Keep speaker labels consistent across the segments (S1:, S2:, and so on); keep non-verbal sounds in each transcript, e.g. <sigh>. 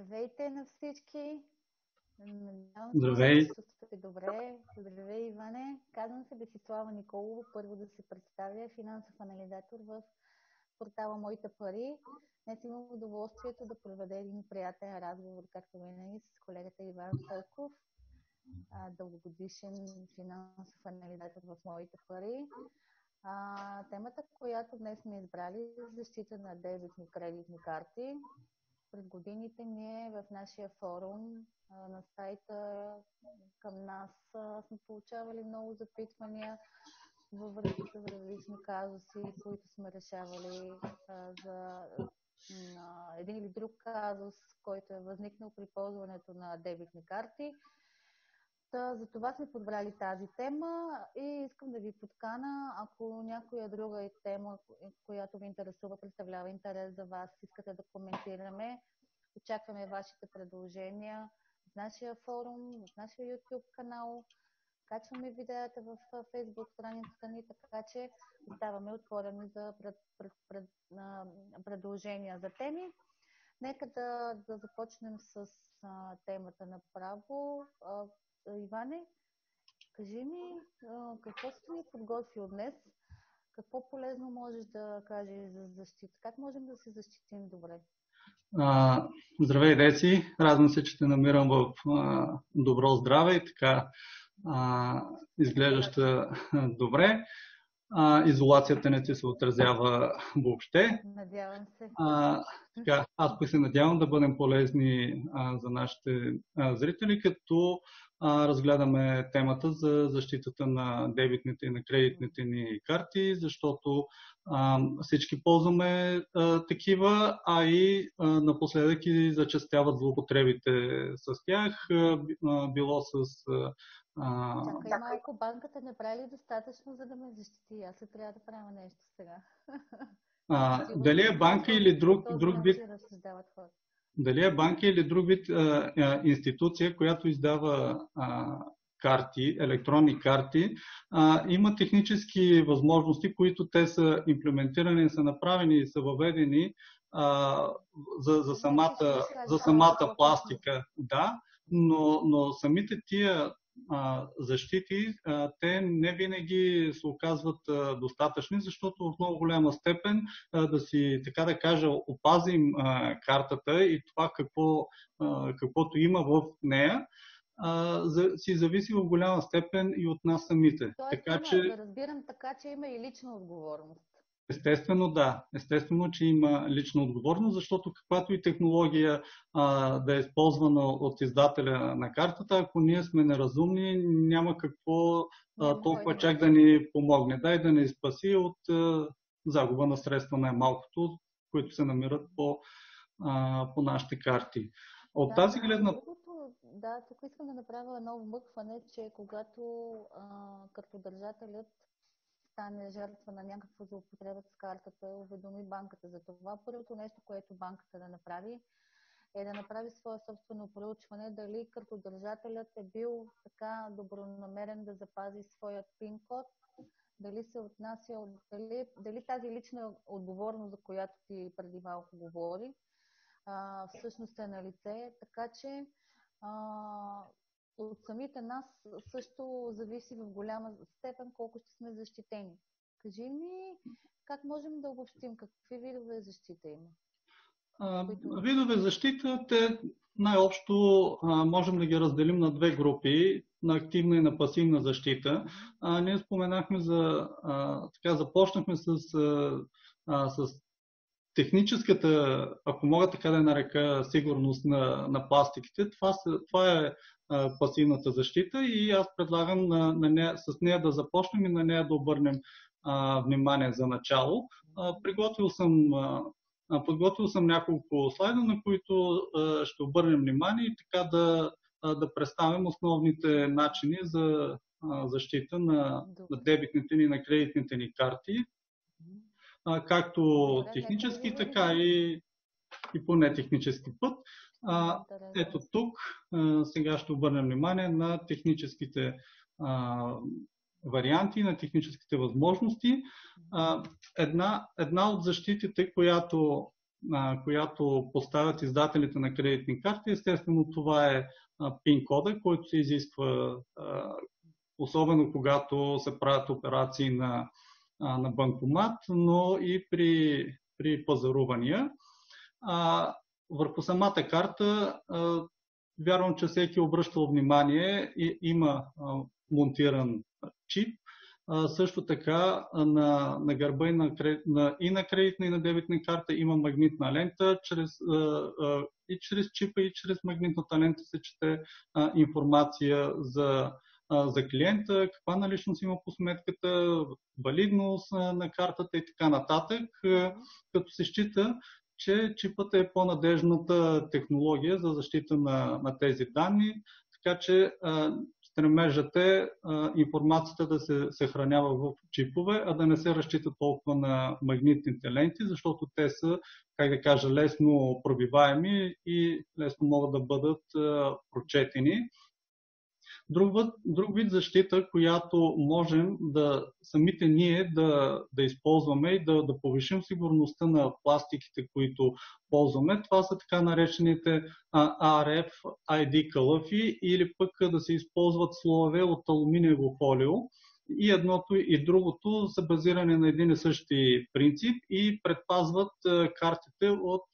S1: Здравейте на всички!
S2: Здравей!
S1: добре. Здравей, Иване! Казвам се Десислава Николова. Първо да се представя финансов анализатор в портала Моите пари. Днес имам удоволствието да проведа един приятен разговор, както винаги, с колегата Иван Сълков, дългогодишен финансов анализатор в Моите пари. А, темата, която днес сме избрали е защита на дебитни кредитни карти. Пред годините ние в нашия форум на сайта към нас сме получавали много запитвания във връзка с различни казуси, които сме решавали за един или друг казус, който е възникнал при ползването на дебитни карти. Та, за това сме подбрали тази тема и искам да ви подкана, ако някоя друга е тема, която ви интересува, представлява интерес за вас, искате да коментираме, очакваме вашите предложения в нашия форум, в нашия YouTube канал, качваме видеята в Facebook страницата ни, така че оставаме отворени за пред, пред, пред, предложения за теми. Нека да, да започнем с а, темата направо. А, Иване, кажи ми какво си ни подготвил днес, какво полезно можеш да кажеш за защита, как можем да се защитим добре?
S2: А, здравей, Деси! Радвам се, че те намирам в а, добро здраве и така а, изглеждаща добре. А, изолацията не ти се отразява въобще.
S1: Надявам се.
S2: А, така, аз пък се надявам да бъдем полезни а, за нашите а, зрители, като а, разгледаме темата за защитата на дебитните и на кредитните ни карти, защото а, всички ползваме а, такива, а и а, напоследък и зачастяват злоупотребите с тях, а, било с.
S1: А, Чакай малко, банката не прави достатъчно, за да ме защити? Аз ли трябва да правя нещо сега?
S2: А, <laughs> дали е банка или друг, друг вид. Дали е банка или друг вид а, а, институция, която издава а, карти, електронни карти, а, има технически възможности, които те са имплементирани, са направени и са въведени а, за, за, самата, за самата пластика. Да, но, но самите тия защити, те не винаги се оказват достатъчни, защото в много голяма степен да си, така да кажа, опазим картата и това какво, каквото има в нея, си зависи в голяма степен и от нас самите.
S1: Тоест, така, има, че... да разбирам така, че има и лична отговорност.
S2: Естествено, да. Естествено, че има лична отговорност, защото каквато и технология а, да е използвана от издателя на картата, ако ние сме неразумни, няма какво а, толкова чак да ни помогне. Дай да ни спаси от а, загуба на средства най-малкото, които се намират по, а, по нашите карти. От
S1: да,
S2: тази гледна...
S1: Да, тук искам да направя едно вмъкване, че когато а, като държателят стане жертва на някаква злоупотреба с картата, уведоми банката за това. Първото нещо, което банката да направи, е да направи свое собствено проучване дали като държателят е бил така добронамерен да запази своят пин код, дали се отнася, дали, дали тази лична отговорност, за която ти преди малко говори, а, всъщност е на лице. Така че а, от самите нас също зависи в голяма степен колко ще сме защитени. Кажи ми, как можем да обобщим, какви видове защита има?
S2: А. Видове защита, те най-общо а, можем да ги разделим на две групи, на активна и на пасивна защита. А, ние споменахме за, а, така започнахме с, а, с техническата, ако мога така да нарека, сигурност на, на пластиките, това, това е пасивната защита и аз предлагам на, на нея, с нея да започнем и на нея да обърнем а, внимание за начало. А, приготвил съм а, Подготвил съм няколко слайда, на които а, ще обърнем внимание и така да, а, да представим основните начини за а, защита на, на дебитните ни, на кредитните ни карти както технически, така и, и по нетехнически път. А, ето тук а, сега ще обърнем внимание на техническите а, варианти, на техническите възможности. А, една, една от защитите, която а, която поставят издателите на кредитни карти, естествено това е пин кода, който се изисква а, особено когато се правят операции на, а, на банкомат, но и при, при пазарувания. А, върху самата карта вярвам, че всеки обръщал внимание има монтиран чип. Също така на, на гърба и на, на, и на кредитна и на дебитна карта има магнитна лента. Чрез, и чрез чипа и чрез магнитната лента се чете информация за, за клиента, каква наличност има по сметката, валидност на картата и така нататък, като се счита, че чипът е по-надежната технология за защита на, на тези данни, така че а, стремежът е а, информацията да се съхранява в чипове, а да не се разчита толкова на магнитните ленти, защото те са, как да кажа, лесно пробиваеми и лесно могат да бъдат а, прочетени. Друг, друг вид защита, която можем да самите ние да, да използваме и да, да повишим сигурността на пластиките, които ползваме, това са така наречените RF ID калъфи или пък да се използват слоеве от алуминиево фолио. И едното и другото са базирани на един и същи принцип и предпазват картите от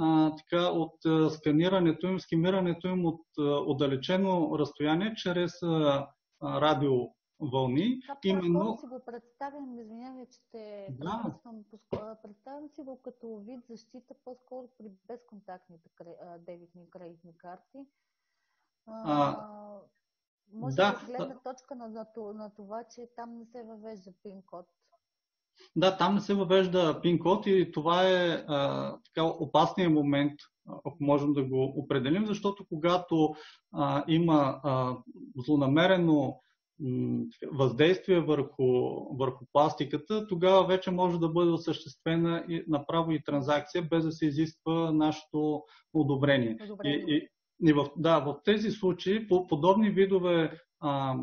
S2: а, така, от а, сканирането им, скимирането им от а, отдалечено разстояние чрез а, а, радиовълни.
S1: Да, Именно... си го представям, извинявай, че те да. представям си го като вид защита по-скоро при безконтактните дебитни кредитни карти. А, може да, да гледна точка на, на, на това, че там не се въвежда пин-код
S2: да, там не се въвежда пин код и това е а, така опасният момент, ако можем да го определим, защото когато а, има а, злонамерено въздействие върху, върху пластиката, тогава вече може да бъде осъществена и, направо и транзакция, без да се изисква нашето одобрение.
S1: одобрение.
S2: И, и, и в, да, в тези случаи по, подобни видове а,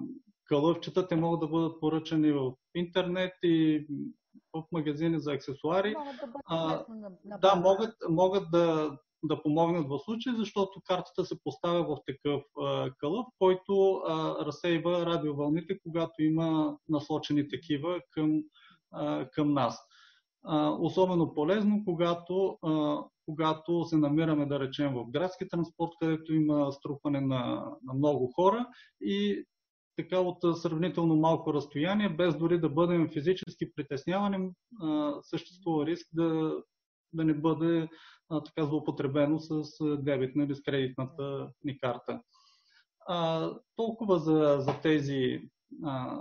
S2: кълъвчета те могат да бъдат поръчани в интернет и в магазини за аксесуари.
S1: Могат да, а, на, на
S2: да могат, могат да, да помогнат в случай, защото картата се поставя в такъв а, кълъв, който а, разсейва радиовълните, когато има насочени такива към, а, към нас. А, особено полезно, когато, а, когато се намираме, да речем, в градски транспорт, където има струпване на, на много хора и така от сравнително малко разстояние, без дори да бъдем физически притеснявани, съществува риск да, да не бъде така злоупотребено с дебитна или с кредитната ни карта. А, толкова за, за, тези,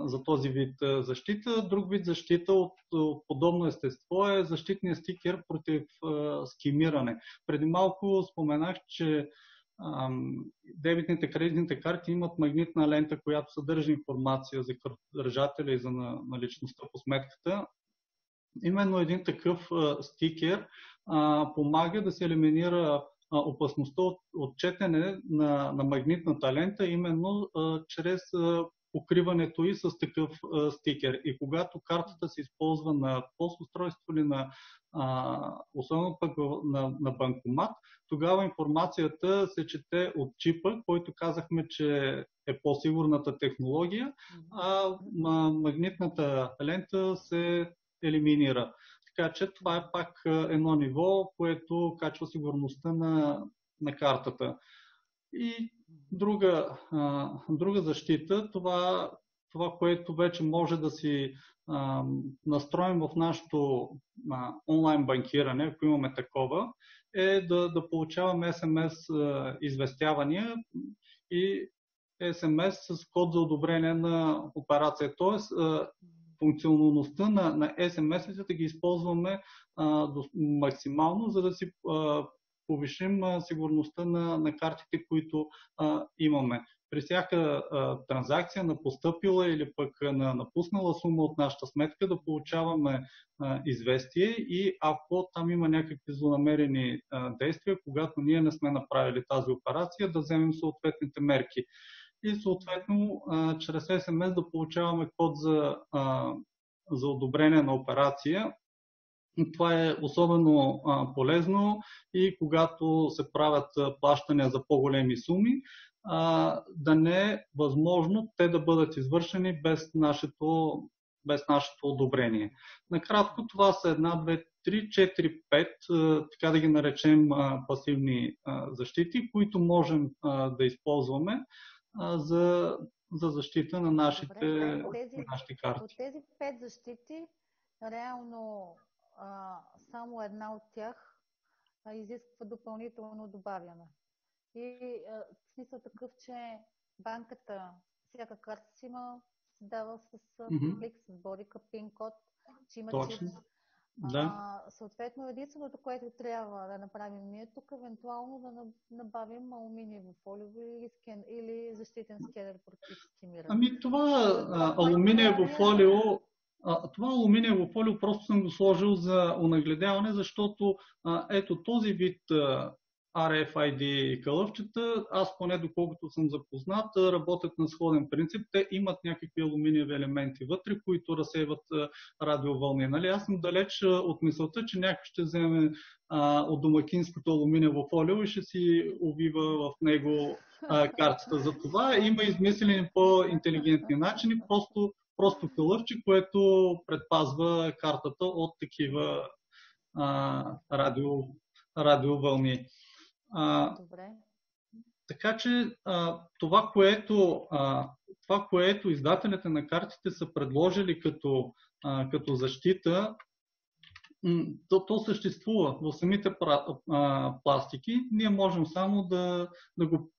S2: за този вид защита. Друг вид защита от, от подобно естество е защитният стикер против а, скимиране. Преди малко споменах, че дебитните кредитните карти имат магнитна лента, която съдържа информация за държателя и за наличността по сметката. Именно един такъв стикер помага да се елиминира опасността от, четене на, на магнитната лента, именно чрез покриването и с такъв а, стикер. И когато картата се използва на пост устройство или на, а, особено пък на, на банкомат, тогава информацията се чете от чипа, който казахме, че е по-сигурната технология, а магнитната лента се елиминира. Така че това е пак едно ниво, което качва сигурността на, на картата. И друга, а, друга защита, това, това, което вече може да си а, настроим в нашото а, онлайн банкиране, ако имаме такова, е да, да получаваме SMS известявания и SMS с код за одобрение на операция. Тоест, функционалността на, на SMS-ите да ги използваме а, до, максимално, за да си а, повишим сигурността на, на картите, които а, имаме. При всяка а, транзакция на поступила или пък на напуснала сума от нашата сметка да получаваме а, известие и ако там има някакви злонамерени а, действия, когато ние не сме направили тази операция, да вземем съответните мерки. И съответно, а, чрез SMS да получаваме код за, а, за одобрение на операция Това е особено а, полезно и когато се правят плащания за по-големи суми, а, да не е възможно те да бъдат извършени без нашето, без нашето одобрение. Накратко това са една, две, 3, 4, 5, така да ги наречем пасивни защити, които можем да използваме за, за защита на нашите, Добре, тези, на нашите карти.
S1: От тези 5 защити, реално само една от тях изисква допълнително добавяне. И в смисъл такъв, че банката, всяка карта си има, се дава с mm-hmm. клик, с борика, пин код, че има Точно. чип да. А, съответно, единственото, което трябва да направим ние тук, евентуално да набавим алуминиево фолиово или, скен, или защитен скенер против скимиране.
S2: Ами това а, алуминиево фолио, това алуминиево фолио просто съм го сложил за онагледяване, защото ето този вид а, RFID кълъвчета, аз поне доколкото съм запознат, работят на сходен принцип. Те имат някакви алуминиеви елементи вътре, които разсейват радиовълни. Нали? Аз съм далеч от мисълта, че някой ще вземе а, от домакинското алуминиево фолио и ще си увива в него а, картата. За това има измислени по-интелигентни начини, просто, просто кълъвче, което предпазва картата от такива а, радио, радиовълни. А, Добре. Така че а, това, което, а, това, което издателите на картите са предложили като, а, като защита, то, то съществува в самите пластики. Ние можем само да, да го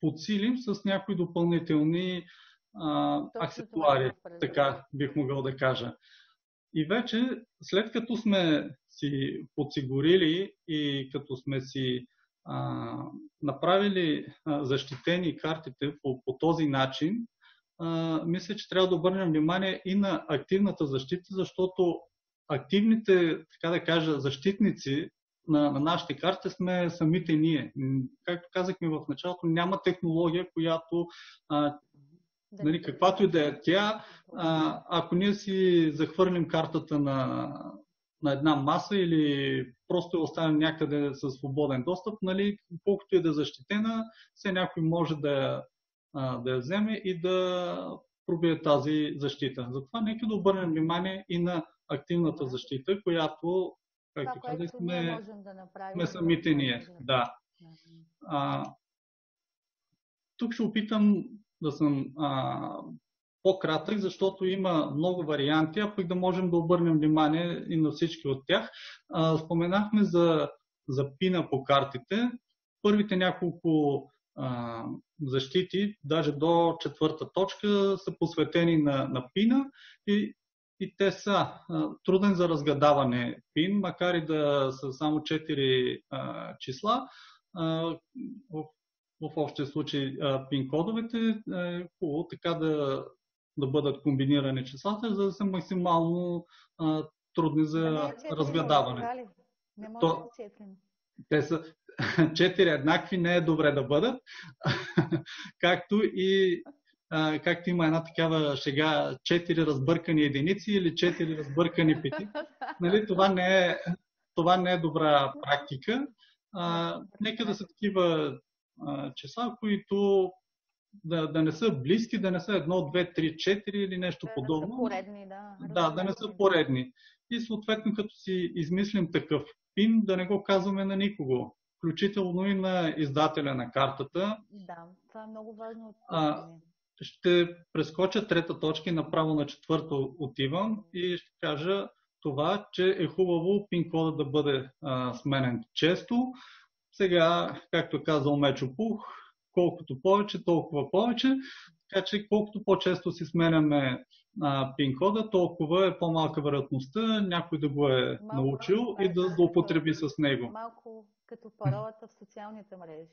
S2: подсилим с някои допълнителни а, аксесуари, така бих могъл да кажа. И вече, след като сме си подсигурили и като сме си а, направили а, защитени картите по, по този начин, а, мисля, че трябва да обърнем внимание и на активната защита, защото активните, така да кажа, защитници на, на нашите карти сме самите ние. Както казахме в началото, няма технология, която а, нали, каквато и да е тя, а, ако ние си захвърлим картата на, на една маса или просто я оставим някъде със свободен достъп, нали, колкото и да е защитена, все някой може да я, да я вземе и да пробие тази защита. Затова нека да обърнем внимание и на активната защита, която, както казах, сме, да сме самите ние. Да. А, тук ще опитам да съм а, по-кратък, защото има много варианти, а пък да можем да обърнем внимание и на всички от тях. А, споменахме за, за пина по картите. Първите няколко а, защити, даже до четвърта точка, са посветени на, на пина и, и те са а, труден за разгадаване пин, макар и да са само 4 а, числа. А, в в общия случай пин кодовете, е хубаво така да, да бъдат комбинирани числата, за да са максимално а, трудни за да е разгадаване.
S1: Не може То, да
S2: те са <laughs> четири еднакви, не е добре да бъдат. <laughs> както и а, както има една такава шега, четири разбъркани единици или четири разбъркани пети. Нали, това, не е, това не е добра практика. А, нека да са такива а, числа, които да, да не са близки, да не са едно, две, три, четири или нещо
S1: да,
S2: подобно.
S1: Да, са поредни, да.
S2: Да, да не са поредни. И съответно, като си измислим такъв пин, да не го казваме на никого, включително и на издателя на картата.
S1: Да, това е много важно.
S2: А, ще прескоча трета точка и направо на четвърта отивам и ще кажа това, че е хубаво пин кода да бъде а, сменен често. Сега, както е казал Мечо Пух, колкото повече, толкова повече. Така че колкото по-често си сменяме пин кода, толкова е по-малка вероятността някой да го е малко, научил и да злоупотреби с него.
S1: Малко като паролата в социалните мрежи.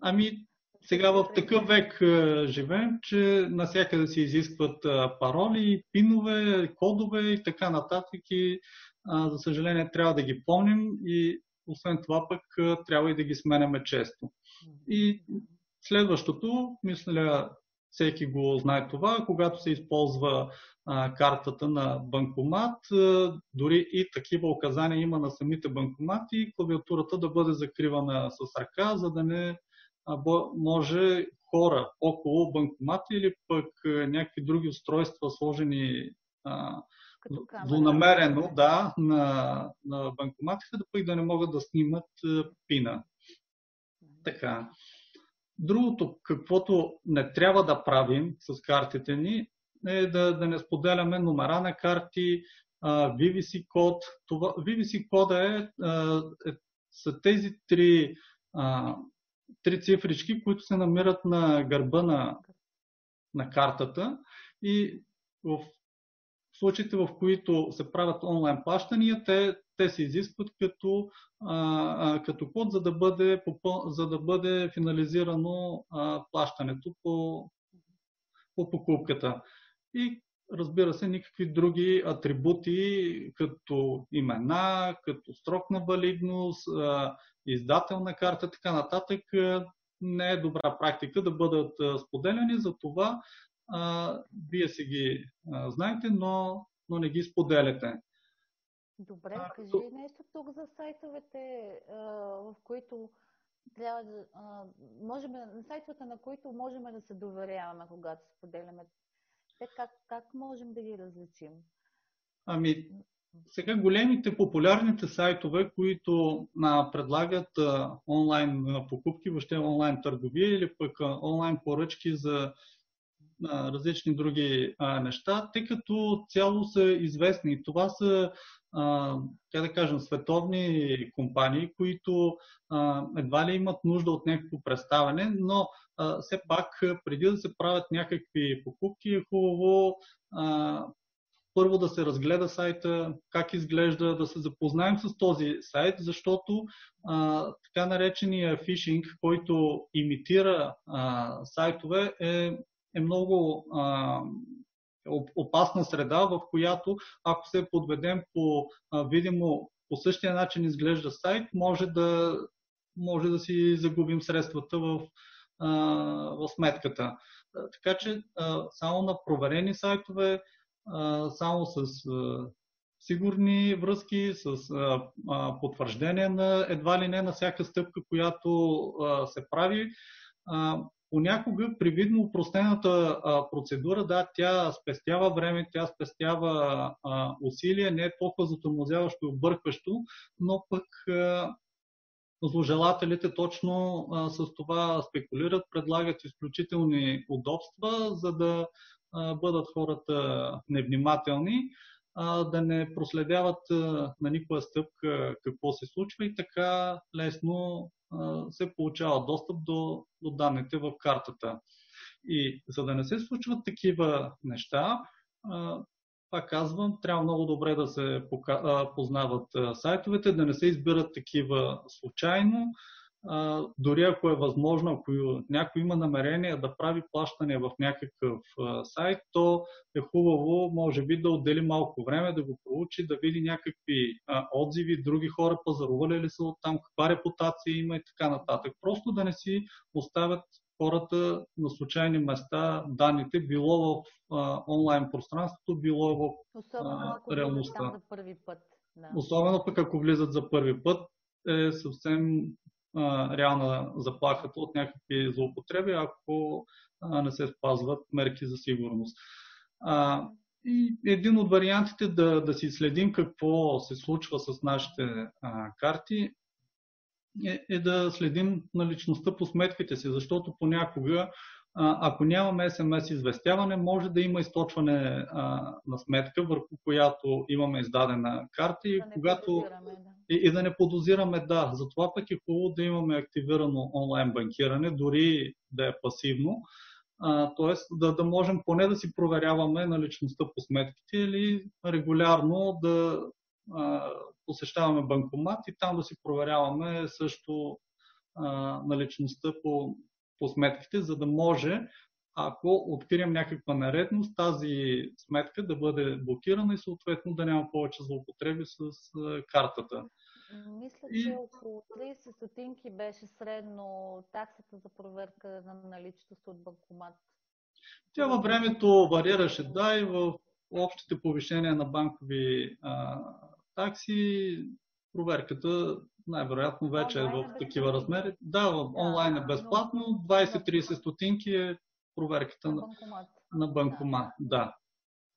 S2: Ами, сега в такъв век живеем, че насякъде се изискват пароли, пинове, кодове и така нататък. И, за съжаление, трябва да ги помним и освен това пък трябва и да ги сменяме често. И следващото, мисля, всеки го знае това, когато се използва а, картата на банкомат, а, дори и такива указания има на самите банкомати, клавиатурата да бъде закривана с ръка, за да не а, може хора около банкомати или пък някакви други устройства, сложени а, злонамерено да, на, на банкоматите, да пък да не могат да снимат пина. Така. Другото, каквото не трябва да правим с картите ни, е да, да не споделяме номера на карти, VVC код. Това, VVC кода е, е, са тези три, а, три цифрички, които се намират на гърба на, на картата и в случаите, в които се правят онлайн плащания, те, те се изискват като, а, като код, за да бъде, за да бъде финализирано а, плащането по, по покупката. И разбира се, никакви други атрибути, като имена, като срок на валидност, издател на карта, така нататък, не е добра практика да бъдат споделяни. Затова а, вие си ги а, знаете, но, но не ги споделяте.
S1: Добре, а, кажи то... нещо тук за сайтовете, а, в които трябва да. А, можем, на сайтовете, на които можем да се доверяваме, когато споделяме. Те как, как можем да ги различим?
S2: Ами, сега големите популярните сайтове, които а, предлагат а, онлайн покупки, въобще онлайн търговия или пък а, онлайн поръчки за различни други неща, тъй като цяло са известни. Това са, как да кажем, световни компании, които едва ли имат нужда от някакво представяне, но все пак преди да се правят някакви покупки е хубаво първо да се разгледа сайта, как изглежда, да се запознаем с този сайт, защото а, така наречения фишинг, който имитира а, сайтове, е е много а, опасна среда, в която ако се подведем по а, видимо по същия начин изглежда сайт, може да, може да си загубим средствата в, а, в сметката. Така че а, само на проверени сайтове, а, само с а, сигурни връзки, с а, а, потвърждение на едва ли не на всяка стъпка, която а, се прави, а, понякога привидно упростената процедура, да, тя спестява време, тя спестява а, усилия, не е толкова затормозяващо и объркващо, но пък а, зложелателите точно а, с това спекулират, предлагат изключителни удобства, за да бъдат хората невнимателни, да не проследяват на никоя стъпка какво се случва и така лесно се получава достъп до, до данните в картата. И за да не се случват такива неща, пак казвам, трябва много добре да се познават сайтовете, да не се избират такива случайно, а, дори ако е възможно, ако някой има намерение да прави плащане в някакъв а, сайт, то е хубаво, може би, да отдели малко време, да го проучи, да види някакви а, отзиви, други хора пазарували ли са от там, каква репутация има и така нататък. Просто да не си оставят хората на случайни места данните, било в а, онлайн пространството, било в
S1: Особено, а, реалността. За първи път.
S2: Да. Особено пък ако влизат за първи път, е съвсем реална заплахата от някакви злоупотреби, ако а, не се спазват мерки за сигурност. А, и един от вариантите да, да си следим какво се случва с нашите а, карти е, е да следим наличността по сметките си, защото понякога ако нямаме SMS известяване, може да има източване а, на сметка, върху която имаме издадена карта и,
S1: да
S2: когато,
S1: да.
S2: И, и да не подозираме да. Затова пък е хубаво да имаме активирано онлайн банкиране, дори да е пасивно. т.е. Да, да можем поне да си проверяваме наличността по сметките или регулярно да а, посещаваме банкомат и там да си проверяваме също а, наличността по по сметките, за да може, ако открием някаква наредност, тази сметка да бъде блокирана и съответно да няма повече злоупотреби с картата.
S1: Мисля, че около 30 стотинки беше средно таксата за проверка на наличност от банкомат.
S2: Тя във времето варираше, да, и в общите повишения на банкови а, такси, проверката най-вероятно вече онлайн е в такива размери. Да, в онлайн е безплатно, 20-30 стотинки е проверката на, на банкомат. Да.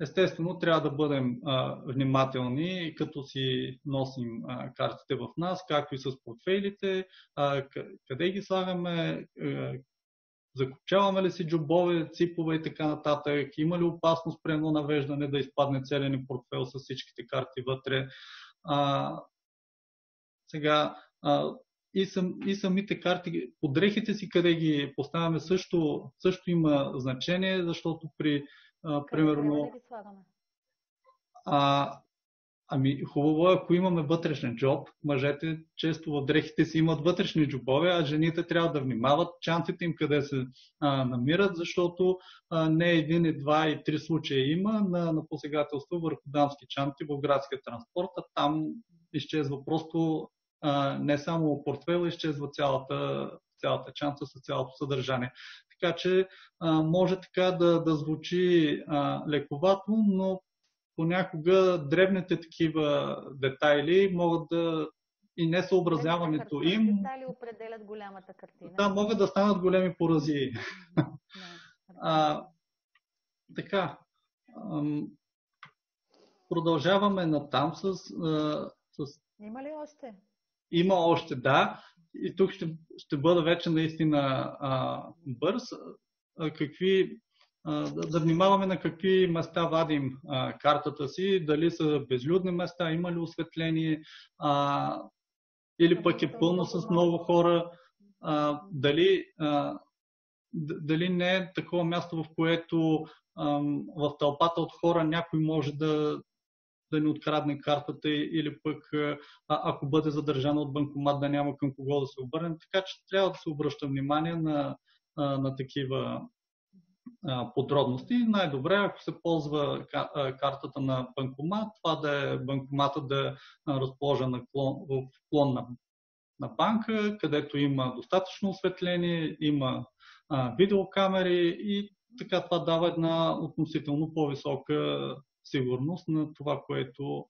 S2: Естествено, трябва да бъдем а, внимателни, като си носим а, картите в нас, както и с портфейлите, а, къде ги слагаме, а, закопчаваме ли си джобове, ципове и така нататък, има ли опасност при едно навеждане да изпадне целен портфел с всичките карти вътре. А, сега, а, и, сам, и самите карти, подрехите си къде ги поставяме също, също има значение, защото при а, примерно...
S1: Да?
S2: А, ами хубаво е, ако имаме вътрешен джоб, мъжете често в дрехите си имат вътрешни джобове, а жените трябва да внимават чантите им къде се а, намират, защото а, не един, и два и три случая има на, на посегателство върху дамски чанти в градския транспорт, а там изчезва просто а, не само портфела, изчезва цялата, цялата чанта с цялото съдържание. Така че а, може така да, да звучи а, лековато, но понякога древните такива детайли могат да и несъобразяването им.
S1: Детайли определят голямата картина.
S2: Да, могат да станат големи поразии. <laughs> а, така. Ам, продължаваме натам с, а, с.
S1: Има ли още?
S2: Има още, да. И тук ще, ще бъда вече наистина а, бърз. А, какви, а, да, внимаваме на какви места вадим а, картата си, дали са безлюдни места, има ли осветление, а, или пък е пълно с много хора, а, дали, а, дали не е такова място, в което а, в тълпата от хора някой може да, да ни открадне картата или пък ако бъде задържана от банкомат да няма към кого да се обърнем. Така че трябва да се обръща внимание на, на такива подробности. Най-добре, ако се ползва картата на банкомат, това да е банкомата да е разположен в клон на, на банка, където има достатъчно осветление, има видеокамери и така това дава една относително по-висока сигурност на това, което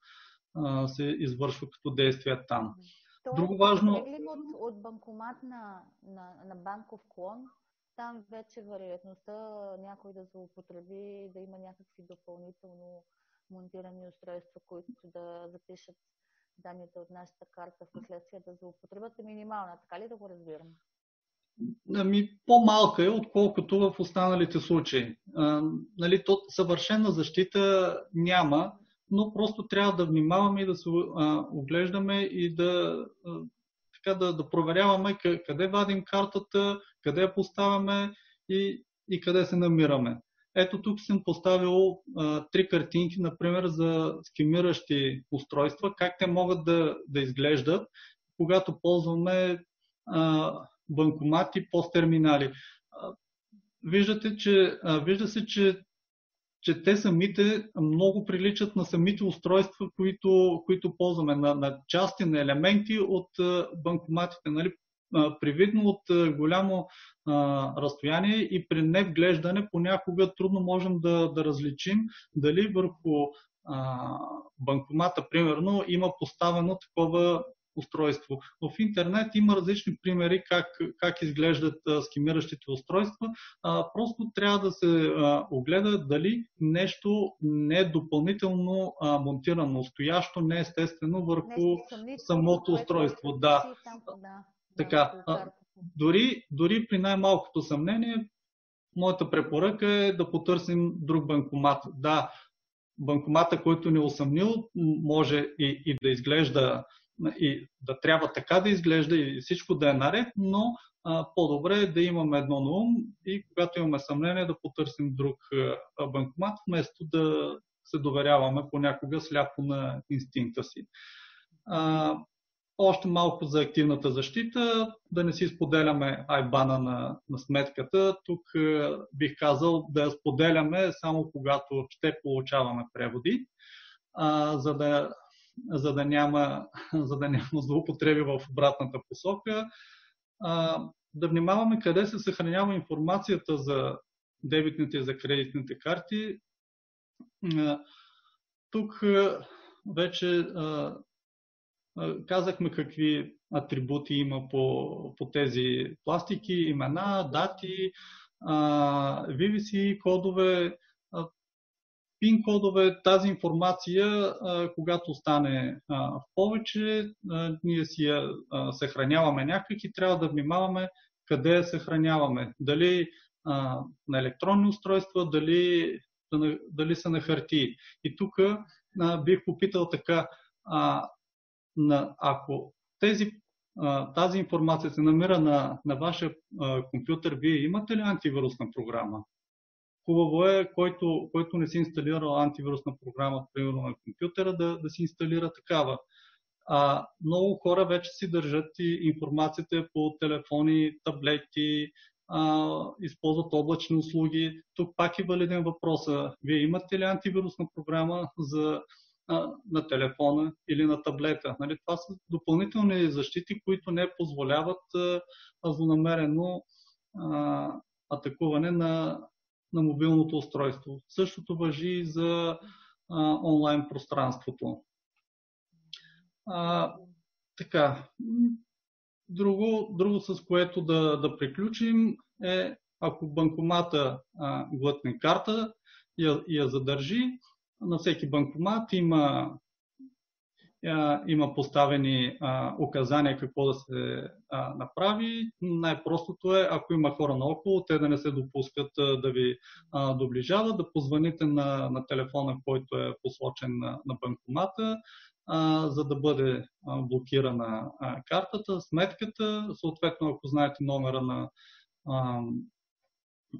S2: а, се извършва като действия там.
S1: То, Друго важно... От, от банкомат на, на, на банков клон, там вече вероятността някой да злоупотреби, да има някакви допълнително монтирани устройства, които да запишат данните от нашата карта в последствие да злоупотребят е минимална. Така ли да го разбирам?
S2: Ами, по-малка е, отколкото в останалите случаи. А, нали, то съвършена защита няма, но просто трябва да внимаваме и да се а, оглеждаме и да, а, така, да, да проверяваме къде вадим картата, къде я поставяме и, и къде се намираме. Ето тук съм поставил а, три картинки, например, за скимиращи устройства, как те могат да, да изглеждат, когато ползваме а, банкомати, посттерминали. Виждате, че, вижда се, че, че те самите много приличат на самите устройства, които, които ползваме, на, на части, на елементи от банкоматите. Нали? Привидно от голямо а, разстояние и при невглеждане понякога трудно можем да, да различим дали върху а, банкомата, примерно, има поставено такова устройство. В интернет има различни примери как, как изглеждат а, скимиращите устройства. А, просто трябва да се а, огледа дали нещо не е допълнително а, монтирано, стоящо, не естествено върху самото устройство. Да. Така. А, дори, дори при най-малкото съмнение, моята препоръка е да потърсим друг банкомат. Да, банкомата, който ни е усъмнил, може и, и да изглежда и да трябва така да изглежда и всичко да е наред, но а, по-добре е да имаме едно на ум и когато имаме съмнение да потърсим друг а, банкомат, вместо да се доверяваме понякога сляпо на инстинкта си. А, още малко за активната защита, да не си споделяме айбана на, на сметката. Тук а, бих казал да я споделяме само когато ще получаваме преводи, а, за да за да няма, <laughs> за да няма злоупотреби в обратната посока. А, да внимаваме къде се съхранява информацията за дебитните и за кредитните карти. Тук вече казахме какви атрибути има по, по тези пластики, имена, дати, VVC кодове, пин кодове, тази информация, когато стане в повече, ние си я съхраняваме някак и трябва да внимаваме къде я съхраняваме. Дали на електронни устройства, дали, дали са на хартии. И тук бих попитал така, ако тези, тази информация се намира на, на вашия компютър, вие имате ли антивирусна програма? Хубаво е, който, който не си инсталирал антивирусна програма, примерно на компютъра, да, да си инсталира такава. А, много хора вече си държат и информацията по телефони, таблети, а, използват облачни услуги. Тук пак е валиден въпрос. Вие имате ли антивирусна програма за, а, на телефона или на таблета? Нали, това са допълнителни защити, които не позволяват а, злонамерено а, атакуване на, на мобилното устройство. Същото въжи и за а, онлайн пространството. А, така, друго, друго с което да, да приключим е ако банкомата а, глътне карта и я, я задържи, на всеки банкомат има има поставени а, указания какво да се а, направи. Най-простото е, ако има хора наоколо, те да не се допускат а, да ви а, доближават, да позвоните на, на телефона, който е посочен на, на банкомата, а, за да бъде а, блокирана а, картата, сметката. Съответно, ако знаете номера на, а,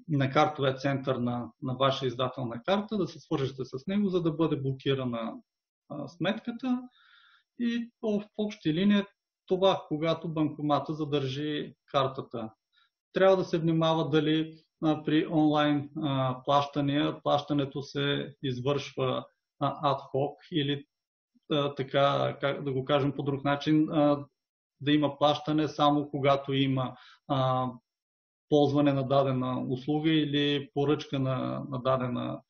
S2: на картовия център на, на ваша издателна карта, да се свържете с него, за да бъде блокирана а, сметката. И в общи линии това, когато банкомата задържи картата. Трябва да се внимава дали при онлайн а, плащания плащането се извършва адхок или а, така, как да го кажем по друг начин, а, да има плащане само когато има ползване на дадена услуга или поръчка на, на дадена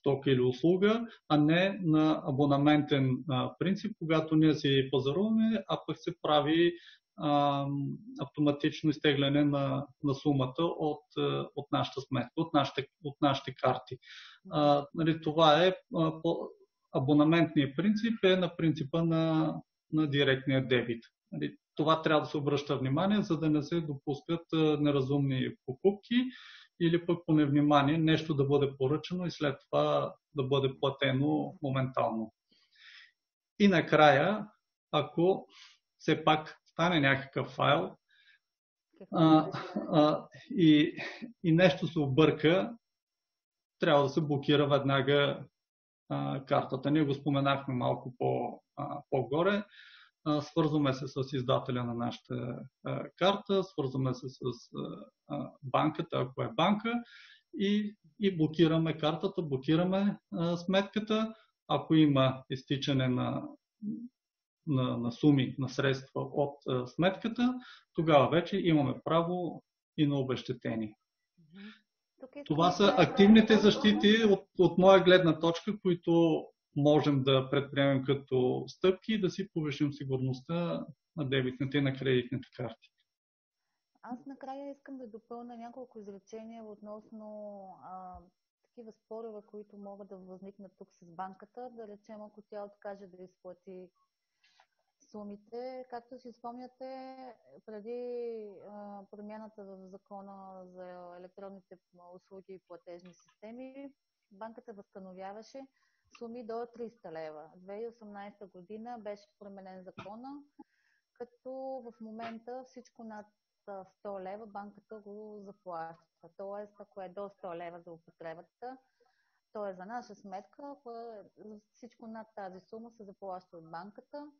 S2: стока или услуга, а не на абонаментен принцип, когато ние си пазаруваме, а пък се прави автоматично изтегляне на, на сумата от, от нашата сметка, от нашите, от нашите карти. А, нали, това е по, абонаментният принцип е на принципа на, на директния дебит. Нали, това трябва да се обръща внимание, за да не се допускат неразумни покупки или пък по невнимание нещо да бъде поръчано и след това да бъде платено моментално. И накрая, ако все пак стане някакъв файл а, а, и, и нещо се обърка, трябва да се блокира веднага а, картата. Ние го споменахме малко по, а, по-горе. Свързваме се с издателя на нашата карта, свързваме се с банката, ако е банка, и, и блокираме картата, блокираме сметката. Ако има изтичане на, на, на суми, на средства от сметката, тогава вече имаме право и на обещетение. Това са активните защити от, от моя гледна точка, които можем да предприемем като стъпки и да си повишим сигурността на дебитните и на кредитните карти.
S1: Аз накрая искам да допълня няколко изречения относно а, такива спорове, които могат да възникнат тук с банката. Да речем, ако тя откаже да изплати сумите. Както си спомняте, преди а, промяната в закона за електронните услуги и платежни системи, банката възстановяваше суми до 300 лева. 2018 година беше променен закона, като в момента всичко над 100 лева банката го заплаща. Тоест, ако е до 100 лева за употребата, то е за наша сметка, е, всичко над тази сума се заплаща от банката.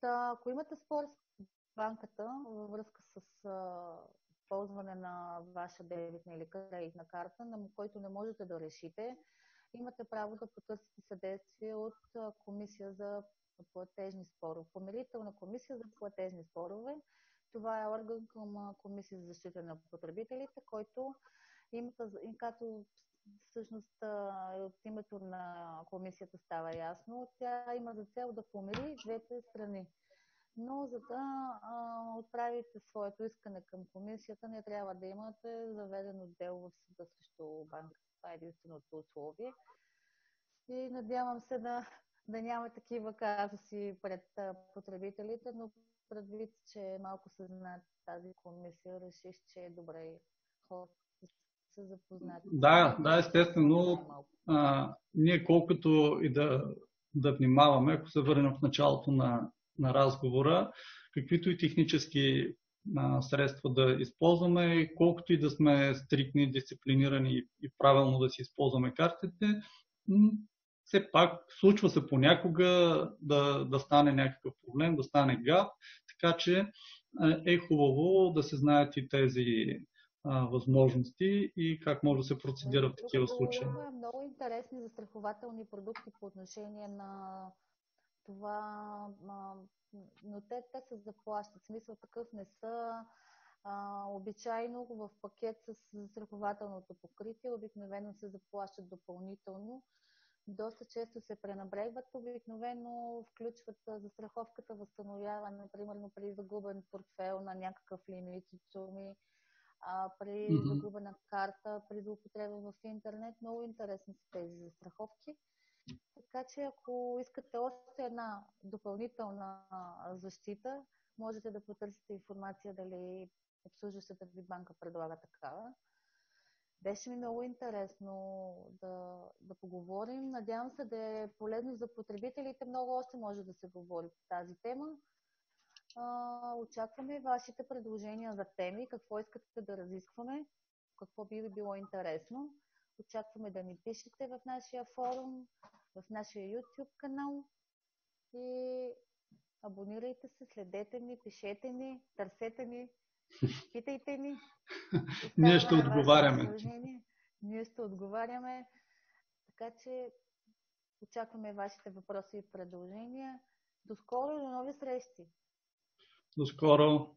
S1: Та, ако имате спор с банката във връзка с а, ползване на ваша дебитна или кредитна карта, на който не можете да решите, имате право да потърсите съдействие от комисия за платежни спорове. Помирителна комисия за платежни спорове. Това е орган към Комисия за защита на потребителите, който имата, като всъщност от името на комисията става ясно, тя има за цел да помири двете страни. Но за да а, отправите своето искане към комисията, не трябва да имате заведено дело в съда срещу банката. Това е единственото условие. И надявам се да, да няма такива казуси пред потребителите, но предвид, че малко се знае тази комисия, реших, че е добре хората са запознати.
S2: Да, да, естествено. А, ние колкото и да, да внимаваме, ако се върнем в началото на, на разговора, каквито и технически средства да използваме, колкото и да сме стрикни, дисциплинирани и, правилно да си използваме картите, все пак случва се понякога да, да стане някакъв проблем, да стане гап, така че е хубаво да се знаят и тези възможности и как може да се процедира в такива случаи.
S1: Има много интересни застрахователни продукти по отношение на това, но те, те се заплащат. В смисъл такъв не са а, обичайно в пакет с застрахователното покритие, обикновено се заплащат допълнително доста често се пренабрегват. Обикновено включват застраховката възстановяване, примерно при загубен портфел на някакъв лимит от суми, а, при mm-hmm. загубена карта, при злоупотреба в интернет. Много интересни са тези застраховки. Така че ако искате още една допълнителна защита, можете да потърсите информация дали обслужващата ви банка предлага такава. Беше ми много интересно да, да поговорим. Надявам се да е полезно за потребителите. Много още може да се говори по тази тема. А, очакваме вашите предложения за теми, какво искате да разискваме, какво би ви било интересно. Очакваме да ни пишете в нашия форум, в нашия YouTube канал и абонирайте се, следете ни, пишете ни, търсете ни, <laughs> Питайте ни.
S2: Ние ще отговаряме.
S1: Ние ще отговаряме. Така че очакваме вашите въпроси и предложения. До скоро, до нови срещи!
S2: До скоро!